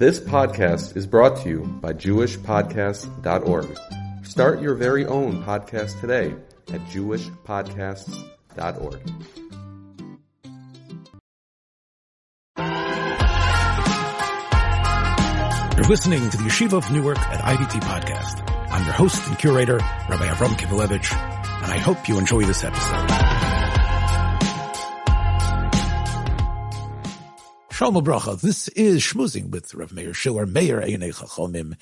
This podcast is brought to you by JewishPodcasts.org. Start your very own podcast today at JewishPodcasts.org. You're listening to the Yeshiva of Newark at IDT Podcast. I'm your host and curator, Rabbi Avram Kivelevitz, and I hope you enjoy this episode. Shalom Bracha. This is Schmoozing with Rav Meir Schiller, Meir Einei Chachomim.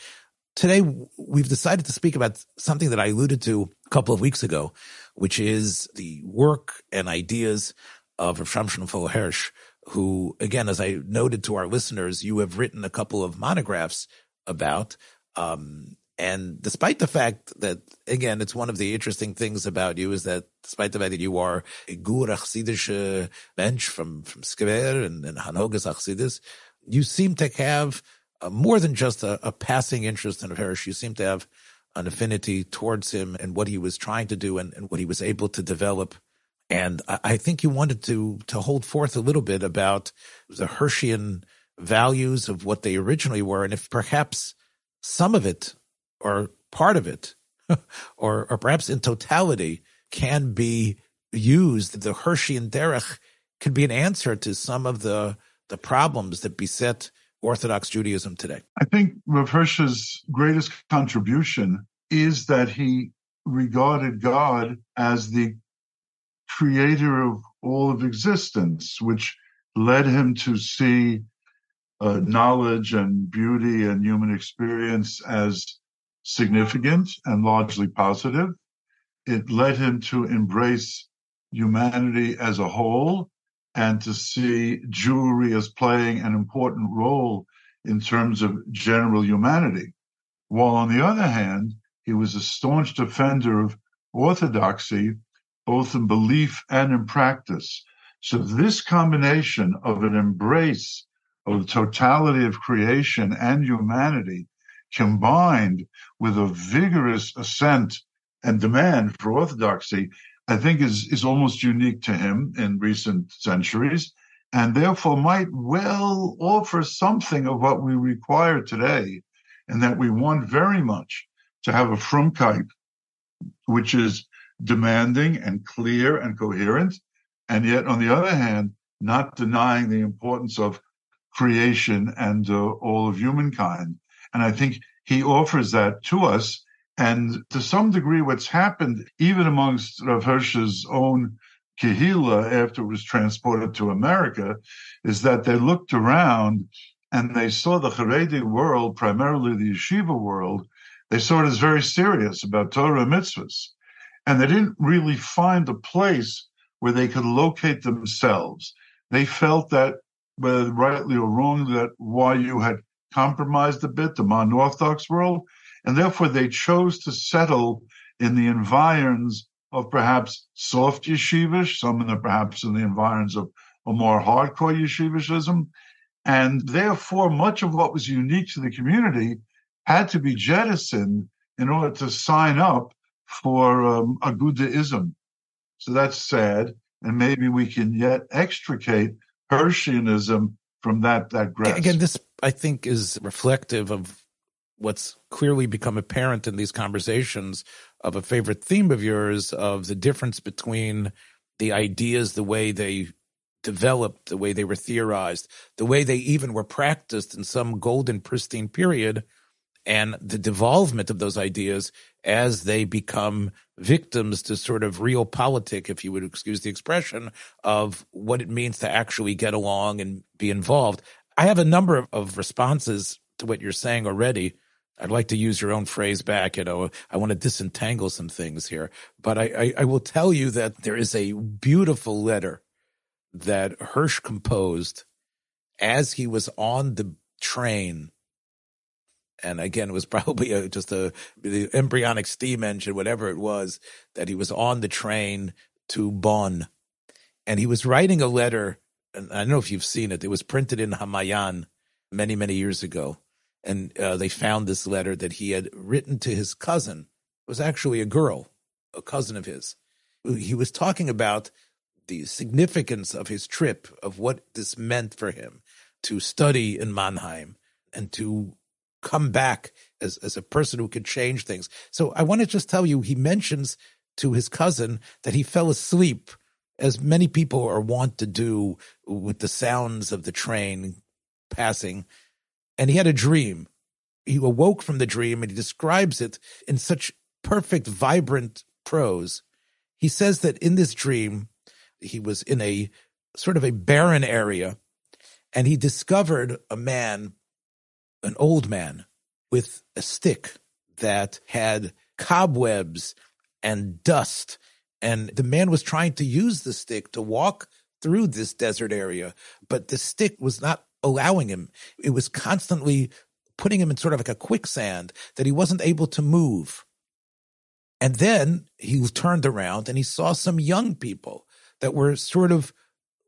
Today, we've decided to speak about something that I alluded to a couple of weeks ago, which is the work and ideas of Rav Shamshon Hirsch, who, again, as I noted to our listeners, you have written a couple of monographs about. Um, and despite the fact that, again, it's one of the interesting things about you is that despite the fact that you are a gur achsidische bench from, from Skver and, and Hanogas Achsidis, you seem to have uh, more than just a, a, passing interest in Hirsch. You seem to have an affinity towards him and what he was trying to do and, and what he was able to develop and I think you wanted to to hold forth a little bit about the Hirschian values of what they originally were, and if perhaps some of it or part of it, or or perhaps in totality, can be used. The Hirschian derech can be an answer to some of the the problems that beset Orthodox Judaism today. I think Rav Hirsch's greatest contribution is that he regarded God as the creator of all of existence, which led him to see uh, knowledge and beauty and human experience as significant and largely positive. It led him to embrace humanity as a whole and to see Jewry as playing an important role in terms of general humanity. While on the other hand, he was a staunch defender of orthodoxy both in belief and in practice. So this combination of an embrace of the totality of creation and humanity combined with a vigorous assent and demand for orthodoxy, I think is, is almost unique to him in recent centuries and therefore might well offer something of what we require today and that we want very much to have a frumkeit, which is demanding and clear and coherent, and yet on the other hand, not denying the importance of creation and uh, all of humankind. And I think he offers that to us. And to some degree, what's happened, even amongst Rav Hirsch's own Kehila after it was transported to America, is that they looked around and they saw the Haredi world, primarily the yeshiva world, they saw it as very serious about Torah and mitzvahs and they didn't really find a place where they could locate themselves. They felt that, whether rightly or wrong, that why you had compromised a bit the non-Orthodox world, and therefore they chose to settle in the environs of perhaps soft yeshivish, some in the, perhaps in the environs of a more hardcore yeshivishism, and therefore much of what was unique to the community had to be jettisoned in order to sign up for um, Agudaism. So that's sad. And maybe we can yet extricate Hirschianism from that, that grasp. Again, this, I think, is reflective of what's clearly become apparent in these conversations of a favorite theme of yours of the difference between the ideas, the way they developed, the way they were theorized, the way they even were practiced in some golden, pristine period, and the devolvement of those ideas as they become victims to sort of realpolitik, if you would excuse the expression, of what it means to actually get along and be involved. I have a number of, of responses to what you're saying already. I'd like to use your own phrase back. You know, I want to disentangle some things here, but I, I, I will tell you that there is a beautiful letter that Hirsch composed as he was on the train and again, it was probably a, just a the embryonic steam engine, whatever it was, that he was on the train to Bonn, and he was writing a letter. I don't know if you've seen it. It was printed in Hamayan many, many years ago, and uh, they found this letter that he had written to his cousin. It was actually a girl, a cousin of his. He was talking about the significance of his trip, of what this meant for him to study in Mannheim and to come back as, as a person who could change things. So I want to just tell you, he mentions to his cousin that he fell asleep, as many people are wont to do with the sounds of the train passing. And he had a dream. He awoke from the dream and he describes it in such perfect, vibrant prose. He says that in this dream, he was in a sort of a barren area and he discovered a man, an old man, with a stick that had cobwebs and dust. And the man was trying to use the stick to walk through this desert area, but the stick was not allowing him. It was constantly putting him in sort of like a quicksand that he wasn't able to move. And then he turned around and he saw some young people that were sort of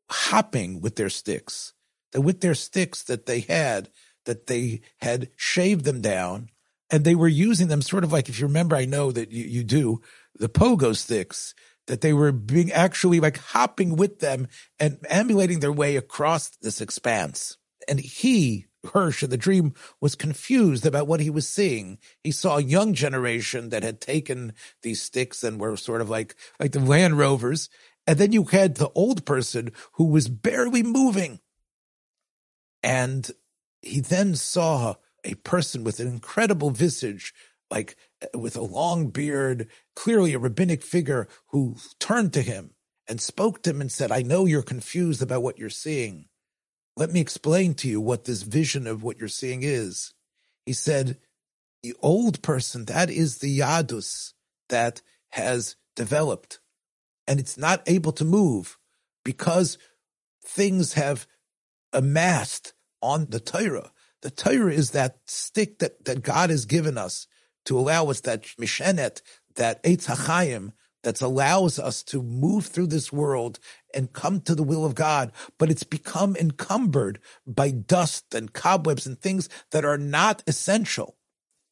hopping with their sticks, that with their sticks that they had, that they had shaved them down and they were using them sort of like, if you remember, I know that you, you do, the pogo sticks, that they were being actually like hopping with them and ambulating their way across this expanse. And he, Hirsch in the dream was confused about what he was seeing. He saw a young generation that had taken these sticks and were sort of like, like the Land Rovers. And then you had the old person who was barely moving. And he then saw a person with an incredible visage, like with a long beard, clearly a rabbinic figure who turned to him and spoke to him and said, I know you're confused about what you're seeing. Let me explain to you what this vision of what you're seeing is. He said, the old person, that is the Yadus that has developed and it's not able to move because things have amassed on the Torah. The Torah is that stick that, that God has given us to allow us that mishenet, that Eitz HaChaim, that allows us to move through this world and come to the will of God, but it's become encumbered by dust and cobwebs and things that are not essential.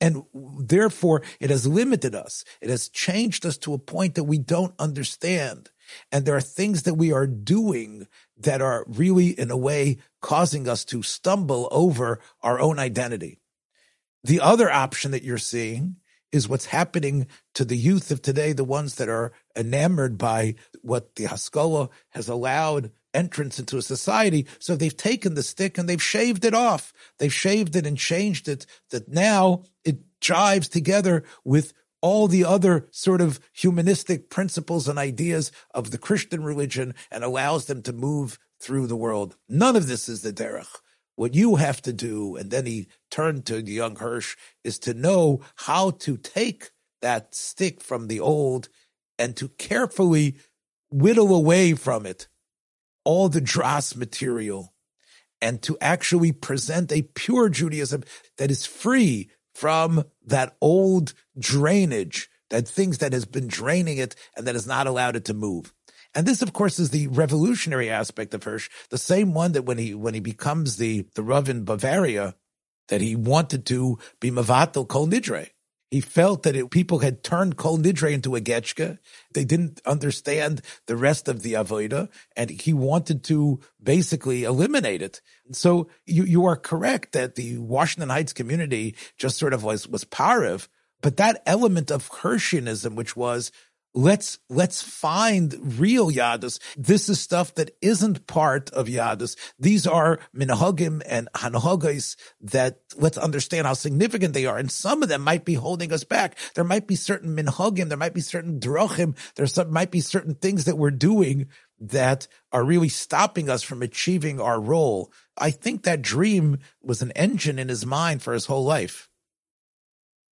And therefore, it has limited us. It has changed us to a point that we don't understand. And there are things that we are doing that are really, in a way, causing us to stumble over our own identity. The other option that you're seeing is what's happening to the youth of today, the ones that are enamored by what the Haskalah has allowed entrance into a society. So they've taken the stick and they've shaved it off. They've shaved it and changed it that now it jives together with all the other sort of humanistic principles and ideas of the Christian religion and allows them to move through the world. None of this is the derech. What you have to do, and then he turned to young Hirsch, is to know how to take that stick from the old and to carefully whittle away from it all the dross material and to actually present a pure Judaism that is free from that old drainage, that things that has been draining it and that has not allowed it to move. And this, of course, is the revolutionary aspect of Hirsch, the same one that when he when he becomes the the Rav in Bavaria, that he wanted to be Mavatal Kol Nidre. He felt that it, people had turned Kol Nidre into a Getchka. They didn't understand the rest of the Avoida, and he wanted to basically eliminate it. So you, you are correct that the Washington Heights community just sort of was, was pariv, but that element of Hirschianism, which was let's let's find real yadus. This is stuff that isn't part of yadus. These are minhagim and hanhagis that let's understand how significant they are. And some of them might be holding us back. There might be certain minhagim, there might be certain drachim, there some, might be certain things that we're doing that are really stopping us from achieving our role. I think that dream was an engine in his mind for his whole life.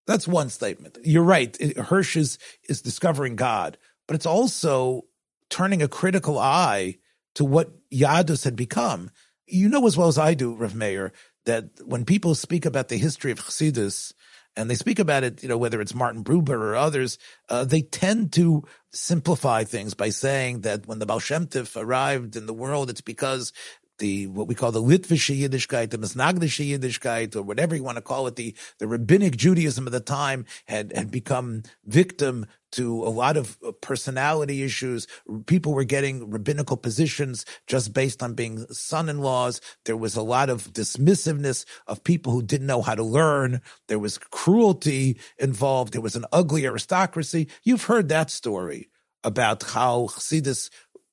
That's one statement. You're right. Hirsch is, is discovering God, but it's also turning a critical eye to what Yadus had become. You know as well as I do, Rev Meir, that when people speak about the history of Chassidus, and they speak about it, you know, whether it's Martin Buber or others, uh, they tend to simplify things by saying that when the Baal Shem Tov arrived in the world, it's because the what we call the Litvische Yiddishkeit, the Misnagdische Yiddishkeit, or whatever you want to call it, the, the rabbinic Judaism of the time had, had become victim to a lot of uh, personality issues. People were getting rabbinical positions just based on being son-in-laws. There was a lot of dismissiveness of people who didn't know how to learn. There was cruelty involved. There was an ugly aristocracy. You've heard that story about how Chassidus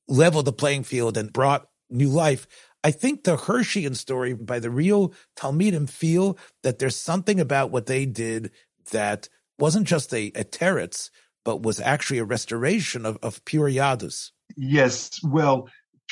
leveled the playing field and brought new life. I think the Hirschian story by the real Talmidim feel that there's something about what they did that wasn't just a, a teretz, but was actually a restoration of, of pure yadus. Yes, well,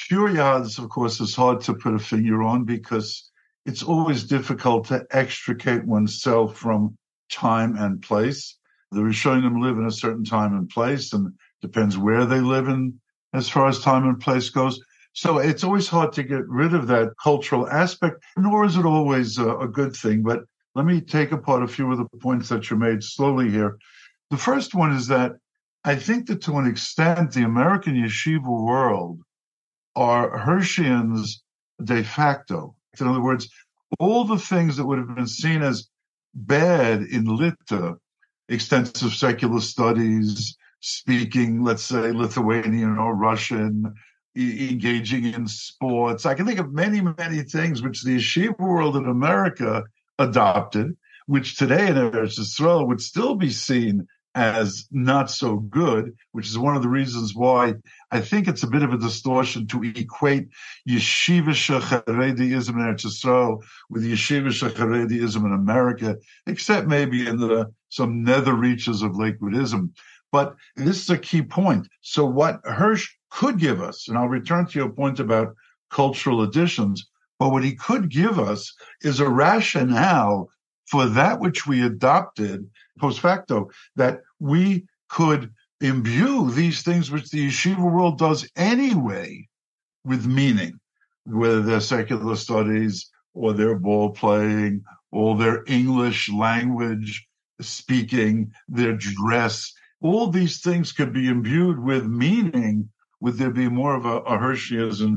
pure yadus, of course, is hard to put a finger on because it's always difficult to extricate oneself from time and place. The Rishonim live in a certain time and place, and depends where they live in as far as time and place goes. So it's always hard to get rid of that cultural aspect, nor is it always a, a good thing. But let me take apart a few of the points that you made slowly here. The first one is that I think that to an extent, the American yeshiva world are Hirschians de facto. In other words, all the things that would have been seen as bad in Litta, extensive secular studies, speaking, let's say, Lithuanian or Russian, engaging in sports. I can think of many, many things which the yeshiva world in America adopted, which today in Eretz Yisrael would still be seen as not so good, which is one of the reasons why I think it's a bit of a distortion to equate yeshiva Harediism in Eretz Yisrael with yeshivish Harediism in America, except maybe in the some nether reaches of Lakewoodism. But this is a key point. So what Hirsch could give us, and I'll return to your point about cultural additions, but what he could give us is a rationale for that which we adopted post facto, that we could imbue these things which the yeshiva world does anyway with meaning, whether they're secular studies or their ball playing or their English language speaking, their dress. All these things could be imbued with meaning. Would there be more of a, a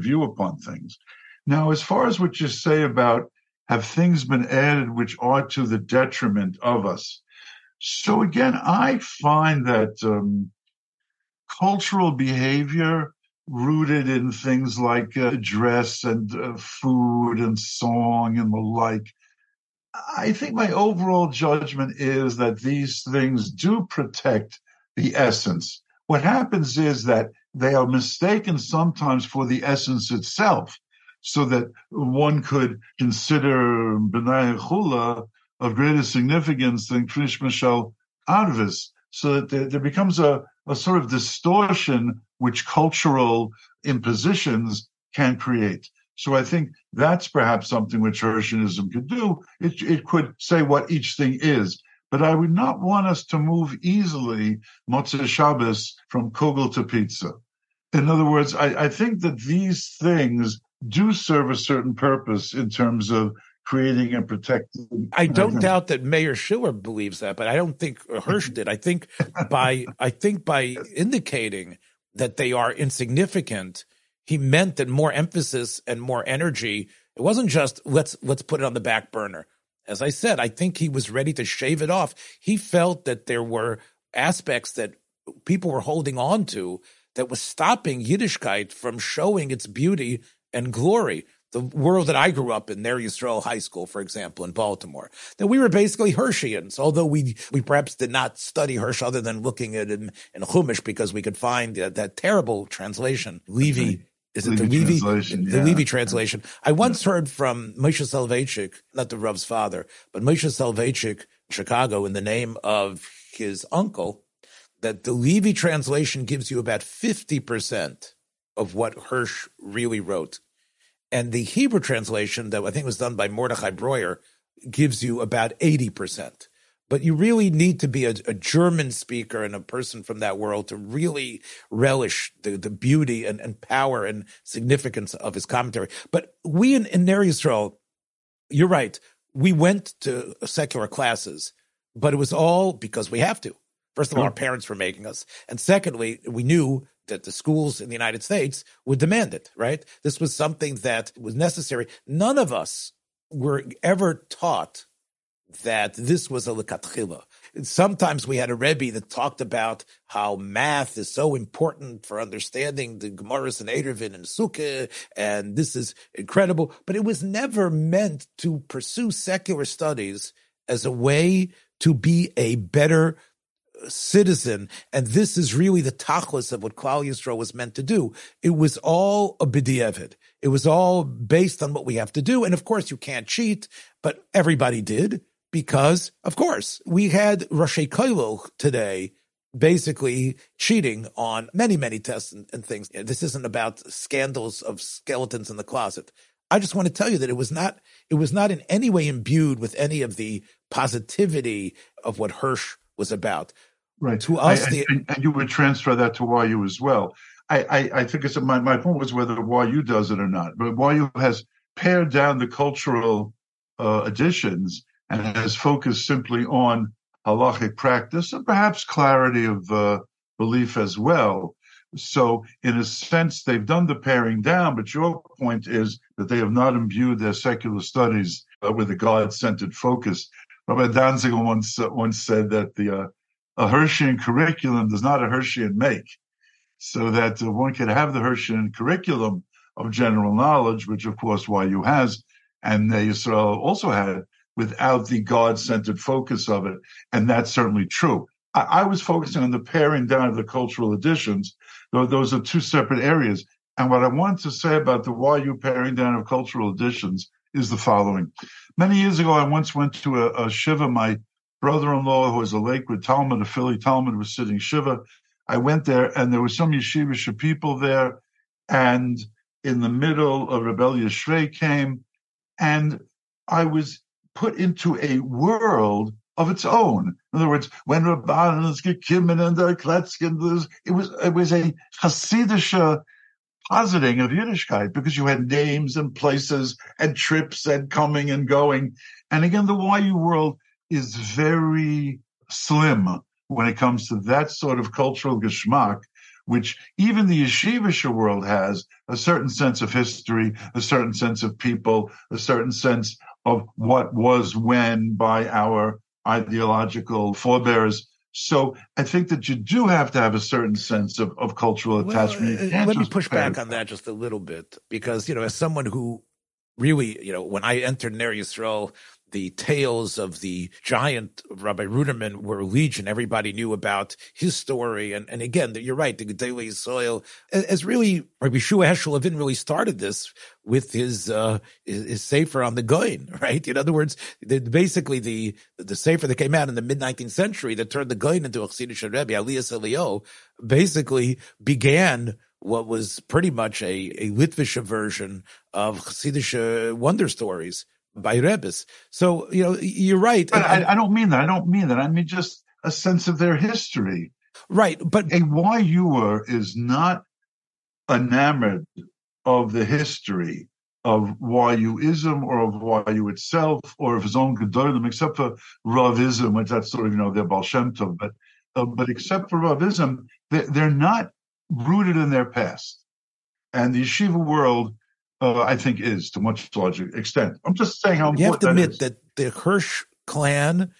view upon things? Now, as far as what you say about have things been added which are to the detriment of us? So again, I find that um, cultural behavior rooted in things like uh, dress and uh, food and song and the like. I think my overall judgment is that these things do protect the essence. What happens is that they are mistaken sometimes for the essence itself so that one could consider B'nai Chula of greater significance than Krish Mishal Arvis, so that there, there becomes a, a sort of distortion which cultural impositions can create. So I think that's perhaps something which Hirschianism could do. It, it could say what each thing is. But I would not want us to move easily Motzei Shabbos from kugel to pizza. In other words, I, I think that these things do serve a certain purpose in terms of creating and protecting. I don't doubt that Meir Schiller believes that, but I don't think Hirsch did. I think by I think by indicating that they are insignificant, he meant that more emphasis and more energy. It wasn't just let's let's put it on the back burner. As I said, I think he was ready to shave it off. He felt that there were aspects that people were holding on to that was stopping Yiddishkeit from showing its beauty and glory. The world that I grew up in, Ner Yisrael High School, for example, in Baltimore, that we were basically Hirschians, although we we perhaps did not study Hirsch other than looking at him in, in Chumash because we could find that, that terrible translation, Levy. Is it the Levy, the yeah. Levy translation? I once heard from Moshe Soloveitchik, not the Rav's father, but Moshe Soloveitchik, Chicago, in the name of his uncle, that the Levy translation gives you about 50% of what Hirsch really wrote. And the Hebrew translation that I think was done by Mordechai Breuer gives you about 80%. But you really need to be a, a, German speaker and a person from that world to really relish the, the beauty and, and power and significance of his commentary. But we in, in Ner you're right, we went to secular classes, but it was all because we have to. First of all, our parents were making us. And secondly, we knew that the schools in the United States would demand it, right? This was something that was necessary. None of us were ever taught that this was a lekatchila. sometimes we had a Rebbe that talked about how math is so important for understanding the Gemaras and Eruvin and Sukkah, and this is incredible. But it was never meant to pursue secular studies as a way to be a better citizen, and this is really the tachlis of what Klal Yisrael was meant to do. It was all a b'di'evid. It was all based on what we have to do, and of course you can't cheat, but everybody did because, of course, we had Rashi Koilo today basically cheating on many, many tests and, and things. This isn't about scandals of skeletons in the closet. I just want to tell you that it was not it was not in any way imbued with any of the positivity of what Hirsch was about. Right. To us, I, the, and, and, you would transfer that to YU as well. I, I, I think it's my, my point was whether YU does it or not. But YU has pared down the cultural uh, additions and has focused simply on halachic practice and perhaps clarity of uh, belief as well. So, in a sense, they've done the paring down, but your point is that they have not imbued their secular studies uh, with a God centered focus. Rabbi Danziger once, uh, once said that the uh, a Hirschian curriculum does not a Hirschian make, so that uh, one could have the Hirschian curriculum of general knowledge, which of course YU has, and uh, Yisrael also had, without the God centered focus of it. And that's certainly true. I, I, was focusing on the paring down of the cultural additions. Though those are two separate areas. And what I want to say about the YU paring down of cultural additions is the following. Many years ago, I once went to a, a Shiva. My brother-in-law, who was a Lakewood Talmud, a Philly Talmud, was sitting Shiva. I went there and there were some yeshivish people there. And in the middle, a rebellious Shrei came and I was put into a world of its own. In other words, when Rabbanans gekimmen and the Kletzkin, it was it was a Hasidic positing of Yiddishkeit because you had names and places and trips and coming and going. And again, the YU world is very slim when it comes to that sort of cultural geschmack, which even the yeshivish world has a certain sense of history, a certain sense of people, a certain sense of what was when by our ideological forebears. So I think that you do have to have a certain sense of, of cultural attachment. Well, uh, let me push back on that just a little bit because, you know, as someone who really, you know, when I entered Ner Yisrael, the tales of the giant Rabbi Ruderman were legion. Everybody knew about his story. And, and again, you're right, the Gedele soil, as really, Rabbi Shua Heschel Levin really started this with his, uh, his, his Sefer on the Goin, right? In other words, the, basically the, the Sefer that came out in the mid 19th century that turned the Goin into a Chassidish Rebbe, Elias Elio, basically began what was pretty much a, a Litvish version of Chassidish wonder stories by Rebbe's. So, you know, you're right. But I, I, don't mean that. I don't mean that. I mean just a sense of their history. Right. But a YUer is not enamored of the history of YUism or of YU itself or of his own Gedolim, except for Ravism, which that's sort of, you know, their Baal Tov. But, uh, but except for Ravism, they're, they're not rooted in their past. And the yeshiva world uh, I think is to much larger extent. I'm just saying how you have to that admit is. that the Hirsch clan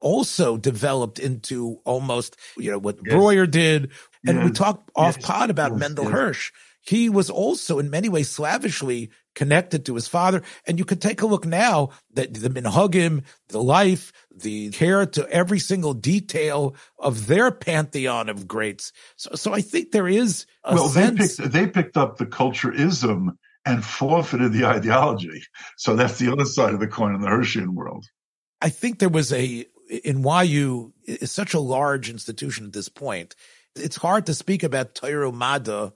also developed into almost you know what yes. Breuer did, and yes. we talked off yes. pod about Mendel Hirsch. He was also in many ways slavishly connected to his father. And you could take a look now that the minhagim, the life, the care to every single detail of their pantheon of greats. So, so I think there is well, sense. They picked, they picked up the cultureism and forfeited the ideology. So that's the other side of the coin in the Hirschian world. I think there was a, in YU, is such a large institution at this point. It's hard to speak about Torah Mada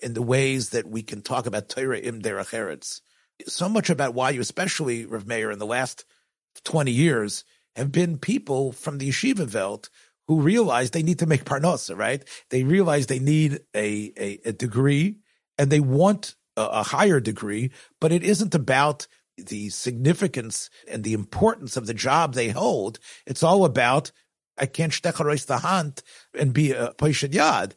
in the ways that we can talk about Torah im derech eretz. So much about YU, especially Rav Meir, in the last 20 years, have been people from the yeshiva Welt who realize they need to make parnasa, right? They realize they need a, a, a degree and they want a, higher degree, but it isn't about the significance and the importance of the job they hold. It's all about I can't shtecharois the hunt and be a poishad yad,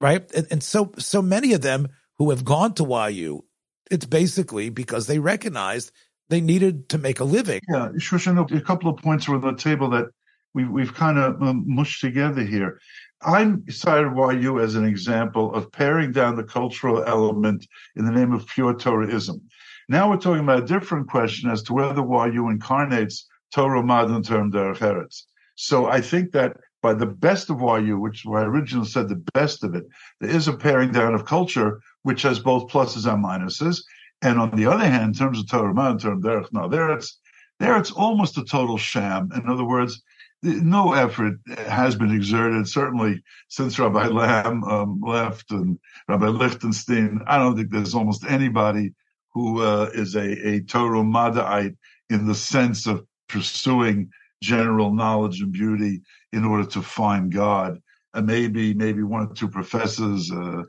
right? And, and, so so many of them who have gone to YU, it's basically because they recognized they needed to make a living. Yeah, Shushan, a couple of points were on the table that we've, we've kind of um, mushed together here. I'm cited YU as an example of paring down the cultural element in the name of pure Torahism. Now we're talking about a different question as to whether YU incarnates Torah modern term Derech Eretz. So I think that by the best of YU, which I originally said the best of it, there is a paring down of culture, which has both pluses and minuses. And on the other hand, in terms of Torah modern term Derech, it's there it's almost a total sham. In other words, no effort has been exerted, certainly since Rabbi Lamm um, left and Rabbi Lichtenstein. I don't think there's almost anybody who uh, is a, a Torah Madaite in the sense of pursuing general knowledge and beauty in order to find God. And maybe, maybe one or two professors, uh,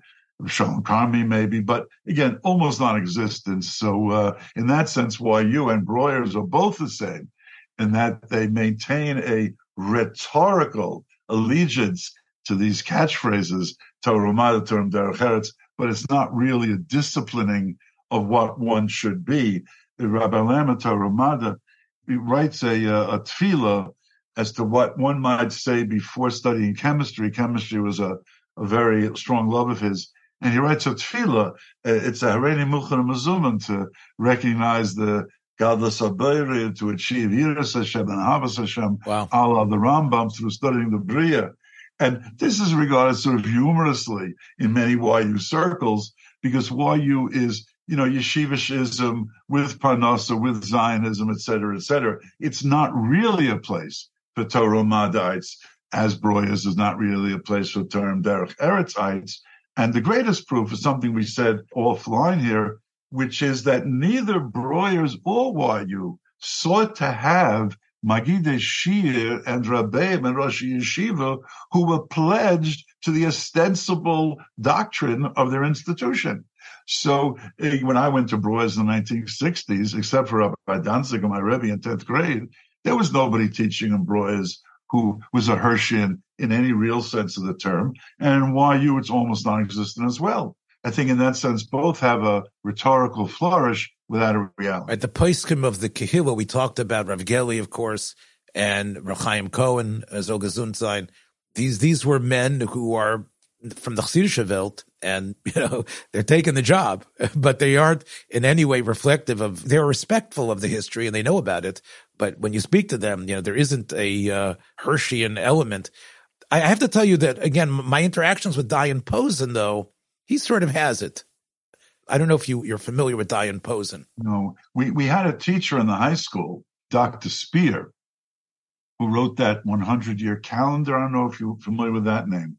Shalom Carmy maybe, but again, almost non-existent. So, uh, in that sense, YU and Breuer's are both the same in that they maintain a rhetorical allegiance to these catchphrases, Torah term Derech Eretz, but it's not really a disciplining of what one should be. Rabbi Lamata Ramada writes a, a, a tefillah as to what one might say before studying chemistry. Chemistry was a, a very strong love of his. And he writes a tefillah. Uh, it's a Hareni Mukhar Mazuman to recognize the godless Abayri, to achieve Yiras Hashem and Havas Hashem, wow. Allah the Rambam through studying the Bria. And this is regarded sort of humorously in many YU circles because YU is you know, yeshivishism with Parnassa, with Zionism, et cetera, et cetera. It's not really a place for Torah Madites, as Breuer's is not really a place for term Derech Eretzites. And the greatest proof is something we said offline here, which is that neither Breuer's or YU sought to have Magide Shir and Rabbeim and Rosh Yeshiva who were pledged to the ostensible doctrine of their institution. So eh, when I went to Breuer's in the 1960s, except for Rabbi Danzig and my Rebbe in 10th grade, there was nobody teaching in Breuer's who was a Hirschian in any real sense of the term. And YU, it's almost non-existent as well. I think in that sense, both have a rhetorical flourish without a reality. At the poskim of the Kehillah, we talked about Rav Geli, of course, and Rachaim Cohen as Ogazunzain. These these were men who are from the Chassidische Welt, and you know they're taking the job, but they aren't in any way reflective of. They're respectful of the history and they know about it, but when you speak to them, you know there isn't a uh, Hirschian element. I have to tell you that again, my interactions with Dayan Posen, though, he sort of has it. I don't know if you, you're familiar with Dayan Posen. No, we, we had a teacher in the high school, Dr. Spier, who wrote that 100 year calendar. I don't know if you're familiar with that name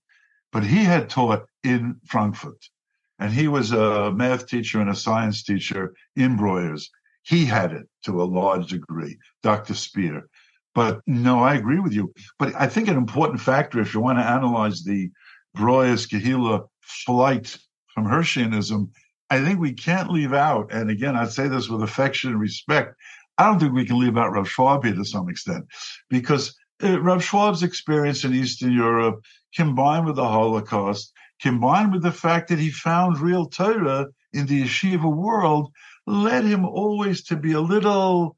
but he had taught in Frankfurt. And he was a math teacher and a science teacher in Breuer's. He had it to a large degree, Dr. Spier. But no, I agree with you. But I think an important factor, if you want to analyze the Breuer's Kahila flight from Hirschianism, I think we can't leave out, and again, I say this with affection and respect, I don't think we can leave out Rav Schwab here to some extent, because uh, Rav Schwab's experience in Eastern Europe, combined with the Holocaust, combined with the fact that he found real Torah in the yeshiva world, led him always to be a little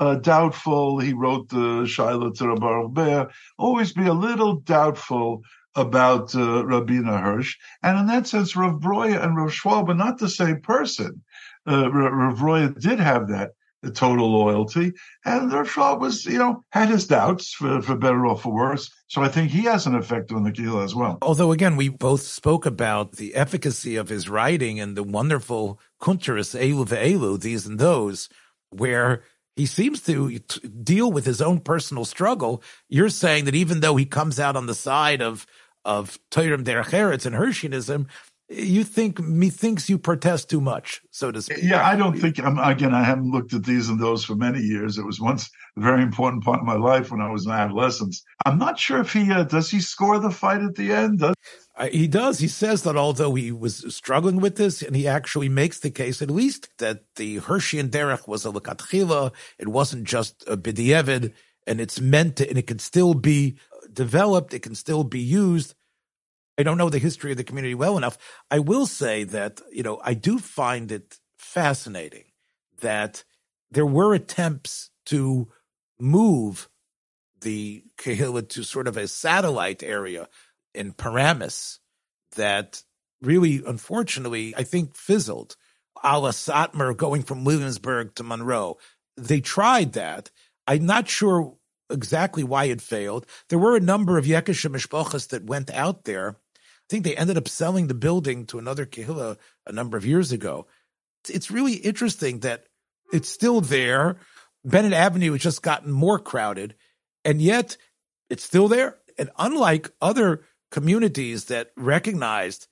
uh, doubtful. He wrote the Shiloh to Ber, always be a little doubtful about uh, Rabina Hirsch. And in that sense, Rav Breuer and Rav Schwab are not the same person. Uh, Rav Breuer did have that total loyalty. And Rav Schwab was, you know, had his doubts for, for better or for worse. So I think he has an effect on the Kehillah as well. Although, again, we both spoke about the efficacy of his writing and the wonderful kunteris, Elu ve'elu, these and those, where he seems to deal with his own personal struggle. You're saying that even though he comes out on the side of of Torah Derech Eretz and Hirschianism, you think methinks you protest too much, so to speak. Yeah, I don't think. I'm, again, I haven't looked at these and those for many years. It was once a very important part of my life when I was in adolescence. I'm not sure if he uh, does. He score the fight at the end. Does uh, he does. He says that although he was struggling with this, and he actually makes the case, at least, that the Hirschian Derech was a lekatchila. It wasn't just a b'diavad, and it's meant to, and it can still be developed. It can still be used I don't know the history of the community well enough. I will say that, you know, I do find it fascinating that there were attempts to move the Kehillah to sort of a satellite area in Paramus that really, unfortunately, I think fizzled. A la Satmar going from Williamsburg to Monroe. They tried that. I'm not sure exactly why it failed. There were a number of Yekisha Mishpachas that went out there. I think they ended up selling the building to another Kehillah a number of years ago. It's really interesting that it's still there. Bennett Avenue has just gotten more crowded, and yet it's still there. And unlike other communities that recognized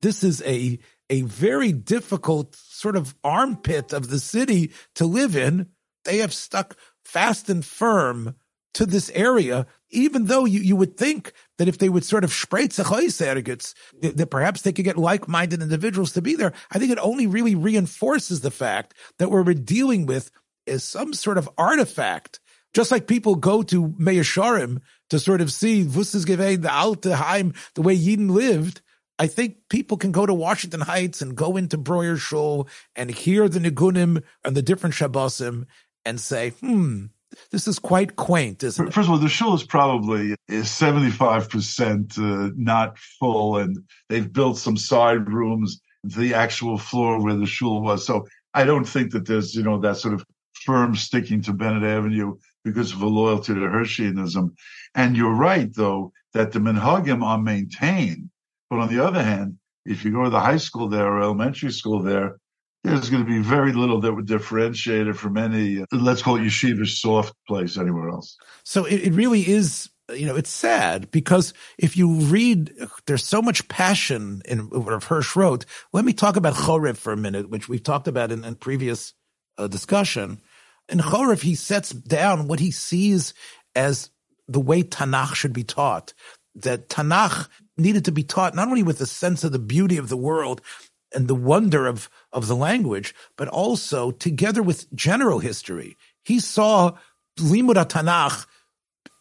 this is a a very difficult sort of armpit of the city to live in, they have stuck fast and firm to this area, even though you, you would think that if they would sort of spreitze that, that perhaps they could get like-minded individuals to be there. I think it only really reinforces the fact that what we're dealing with is some sort of artifact. Just like people go to Mea Shearim to sort of see Vusses the Alte Heim, the way Yidden lived, I think people can go to Washington Heights and go into Breuer Shul and hear the Nigunim and the different Shabbosim and say, hmm, this is quite quaint, isn't it? First of all, the shul is probably seventy five percent uh, not full, and they've built some side rooms to the actual floor where the shul was. So I don't think that there's you know that sort of firm sticking to Bennett Avenue because of a loyalty to Hirschianism. And you're right, though, that the minhagim are maintained. But on the other hand, if you go to the high school there or elementary school there, there's going to be very little that would differentiate it from any, let's call it yeshivish soft place anywhere else. So it, it really is, you know, it's sad because if you read, there's so much passion in what Hirsch wrote. Let me talk about Chorev for a minute, which we've talked about in, in previous uh, discussion. In Chorev, he sets down what he sees as the way Tanakh should be taught. That Tanakh needed to be taught not only with a sense of the beauty of the world, and the wonder of, of the language, but also together with general history. He saw Limud Tanakh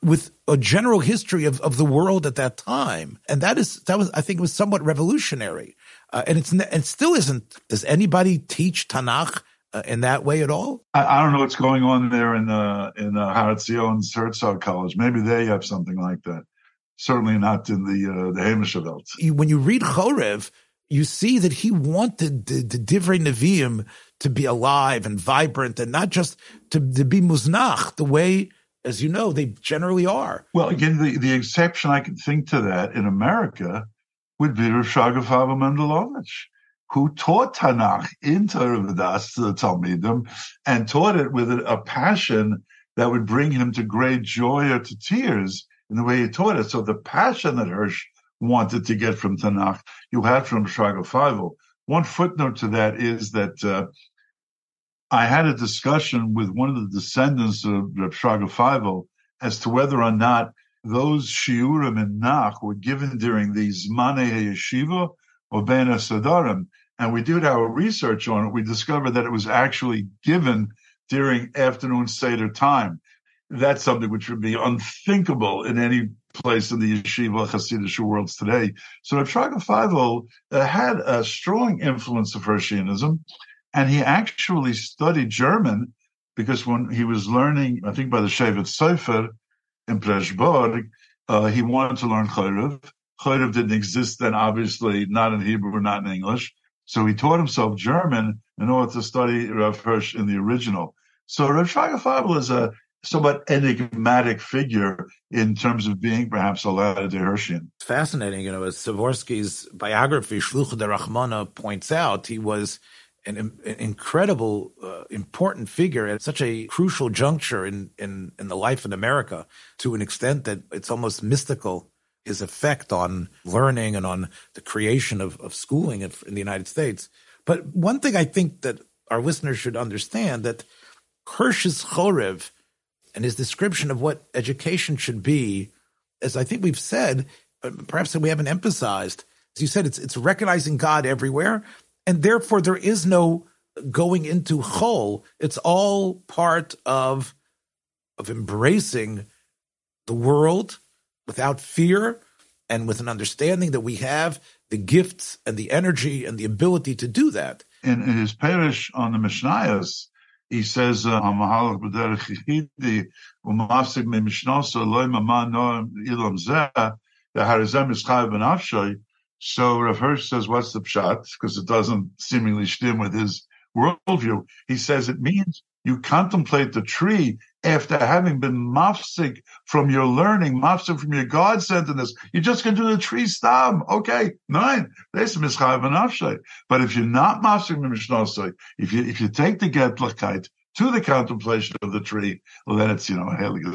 with a general history of, of the world at that time. And that is, that was, I think it was somewhat revolutionary. Uh, and it's, and still isn't, does anybody teach Tanakh uh, in that way at all? I, I, don't know what's going on there in, uh, in, uh, Har Etzion's Herzog College. Maybe they have something like that. Certainly not in the, uh, the Hamish belt. When you read Chorev, you see that he wanted the, the Divrei Nevi'im to be alive and vibrant and not just to, to be muznach the way, as you know, they generally are. Well, again, the, the exception I can think to that in America would be Rav Shraga Feivel Mendlowitz, who taught Tanakh in Torah Vodaas to the Talmidim and taught it with a passion that would bring him to great joy or to tears in the way he taught it. So the passion that Hirsch wanted to get from Tanakh, you had from Shraga Feivel. One footnote to that is that uh, I had a discussion with one of the descendants of Reb Shraga Feivel as to whether or not those shiurim in Nach were given during the Zmane Yeshiva or Ben Sadarim. And we did our research on it. We discovered that it was actually given during afternoon Seder time. That's something which would be unthinkable in any place in the yeshiva Hasidic worlds today. So Rav Shraga Feivel uh, had a strong influence of Hirschianism, and he actually studied German because when he was learning, I think by the Shevet Sefer in Preshborg, uh, he wanted to learn Chorev. Chorev didn't exist then, obviously, not in Hebrew, not in English. So he taught himself German in order to study Rav Hirsch in the original. So Rav Shraga Feivel is a somewhat enigmatic figure in terms of being perhaps a Hirschian. It's fascinating. You know, as Zavorsky's biography, Shluch de Rachmana, points out, he was an, an incredible, uh, important figure at such a crucial juncture in, in, in the life in America to an extent that it's almost mystical his effect on learning and on the creation of, of schooling in, in the United States. But one thing I think that our listeners should understand that Hirsch's Chorev and his description of what education should be, as I think we've said, perhaps that we haven't emphasized, as you said, it's it's recognizing God everywhere, and therefore there is no going into chol. It's all part of of embracing the world without fear and with an understanding that we have the gifts and the energy and the ability to do that. In, in his parish on the Mishnayos, he says, uh, "Amahalach b'derech yichidi umafsik memishnosa loy mama no ilam the harizem is chayav benafshay." So Rav Hirsch says, "What's the pshat?" Because it doesn't seemingly stem with his worldview. He says it means you contemplate the tree after having been mafsik from your learning, mafsik from your God centeredness. You just can do the tree stam. Okay, nine. There's mischayev and But if you're not mafsik mishnasai, if you if you take the getlichkeit to the contemplation of the tree, well, then it's you know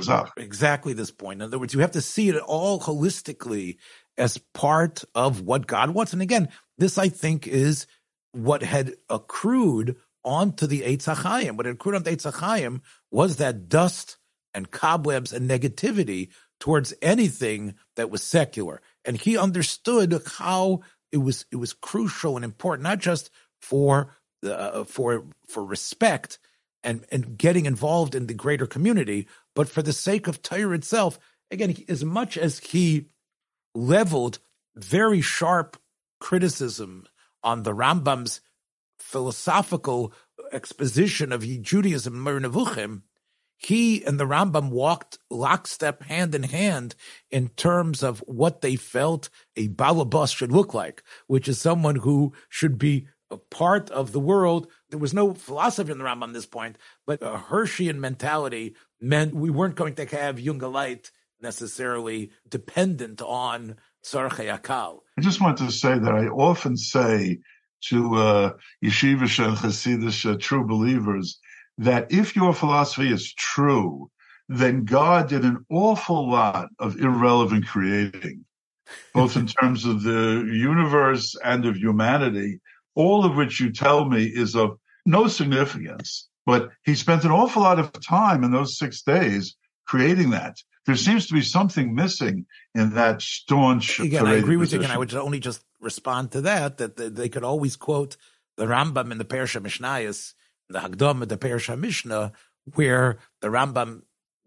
up. Exactly this point. In other words, you have to see it all holistically as part of what God wants. And again, this I think is what had accrued onto the Eitz HaChaim. What had accrued onto Eitz HaChaim was that dust and cobwebs and negativity towards anything that was secular. And he understood how it was it was crucial and important, not just for uh, for for respect and and getting involved in the greater community, but for the sake of Torah itself. Again, as much as he leveled very sharp criticism on the Rambam's philosophical exposition of Judaism, Nevuchim, he and the Rambam walked lockstep hand in hand in terms of what they felt a balabas should look like, which is someone who should be a part of the world. There was no philosophy in the Rambam on this point, but a Hirschian mentality meant we weren't going to have Jungelite necessarily dependent on Tzarchei Akal. I just want to say that I often say to uh, yeshivish and chassidish uh, true believers that if your philosophy is true, then God did an awful lot of irrelevant creating, both in terms of the universe and of humanity, all of which you tell me is of no significance. But he spent an awful lot of time in those six days creating that. There seems to be something missing in that staunch. Again, I agree with position. you, and I would only just respond to that, that they could always quote the Rambam in the Parsha Mishnayos, the Hagdom of the Parsha Mishnah, where the Rambam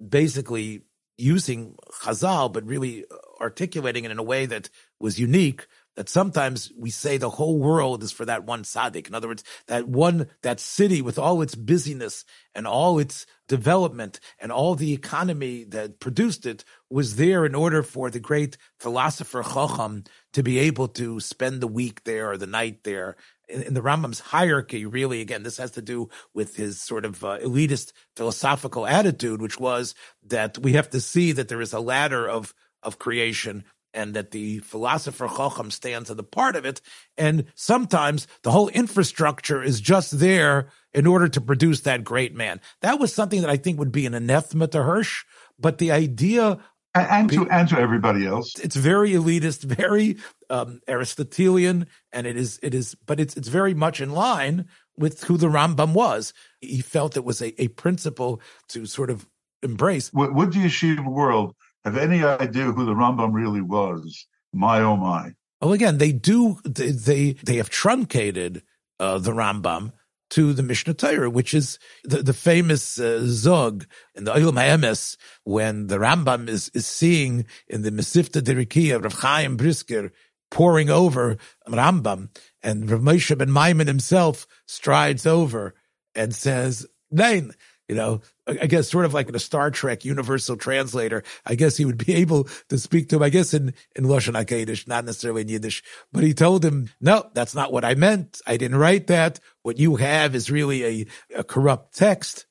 basically using Chazal, but really articulating it in a way that was unique, that sometimes we say the whole world is for that one tzaddik. In other words, that one, that city with all its busyness and all its development and all the economy that produced it was there in order for the great philosopher Chacham to be able to spend the week there or the night there. In, in the Rambam's hierarchy, really, again, this has to do with his sort of uh, elitist philosophical attitude, which was that we have to see that there is a ladder of of creation and that the philosopher Chacham stands at the part of it. And sometimes the whole infrastructure is just there in order to produce that great man. That was something that I think would be an anathema to Hirsch. But the idea and, to and to everybody else, it's very elitist, very um, Aristotelian, and it is it is, but it's it's very much in line with who the Rambam was. He felt it was a, a principle to sort of embrace. Would, would the yeshiva world have any idea who the Rambam really was? My oh my! Well, again, they do. They they, they have truncated uh, the Rambam to the Mishnah Torah, which is the, the famous uh, zog in the Olam HaEmes, when the Rambam is, is seeing in the Mesivta D'Rakia, Rav Chaim Brisker pouring over Rambam, and Rav Moshe ben Maimon himself strides over and says, Nein, you know, I guess sort of like in a Star Trek universal translator, I guess he would be able to speak to him, I guess in, in Lashon HaKodesh, not necessarily in Yiddish, but he told him, no, that's not what I meant. I didn't write that. What you have is really a, a corrupt text.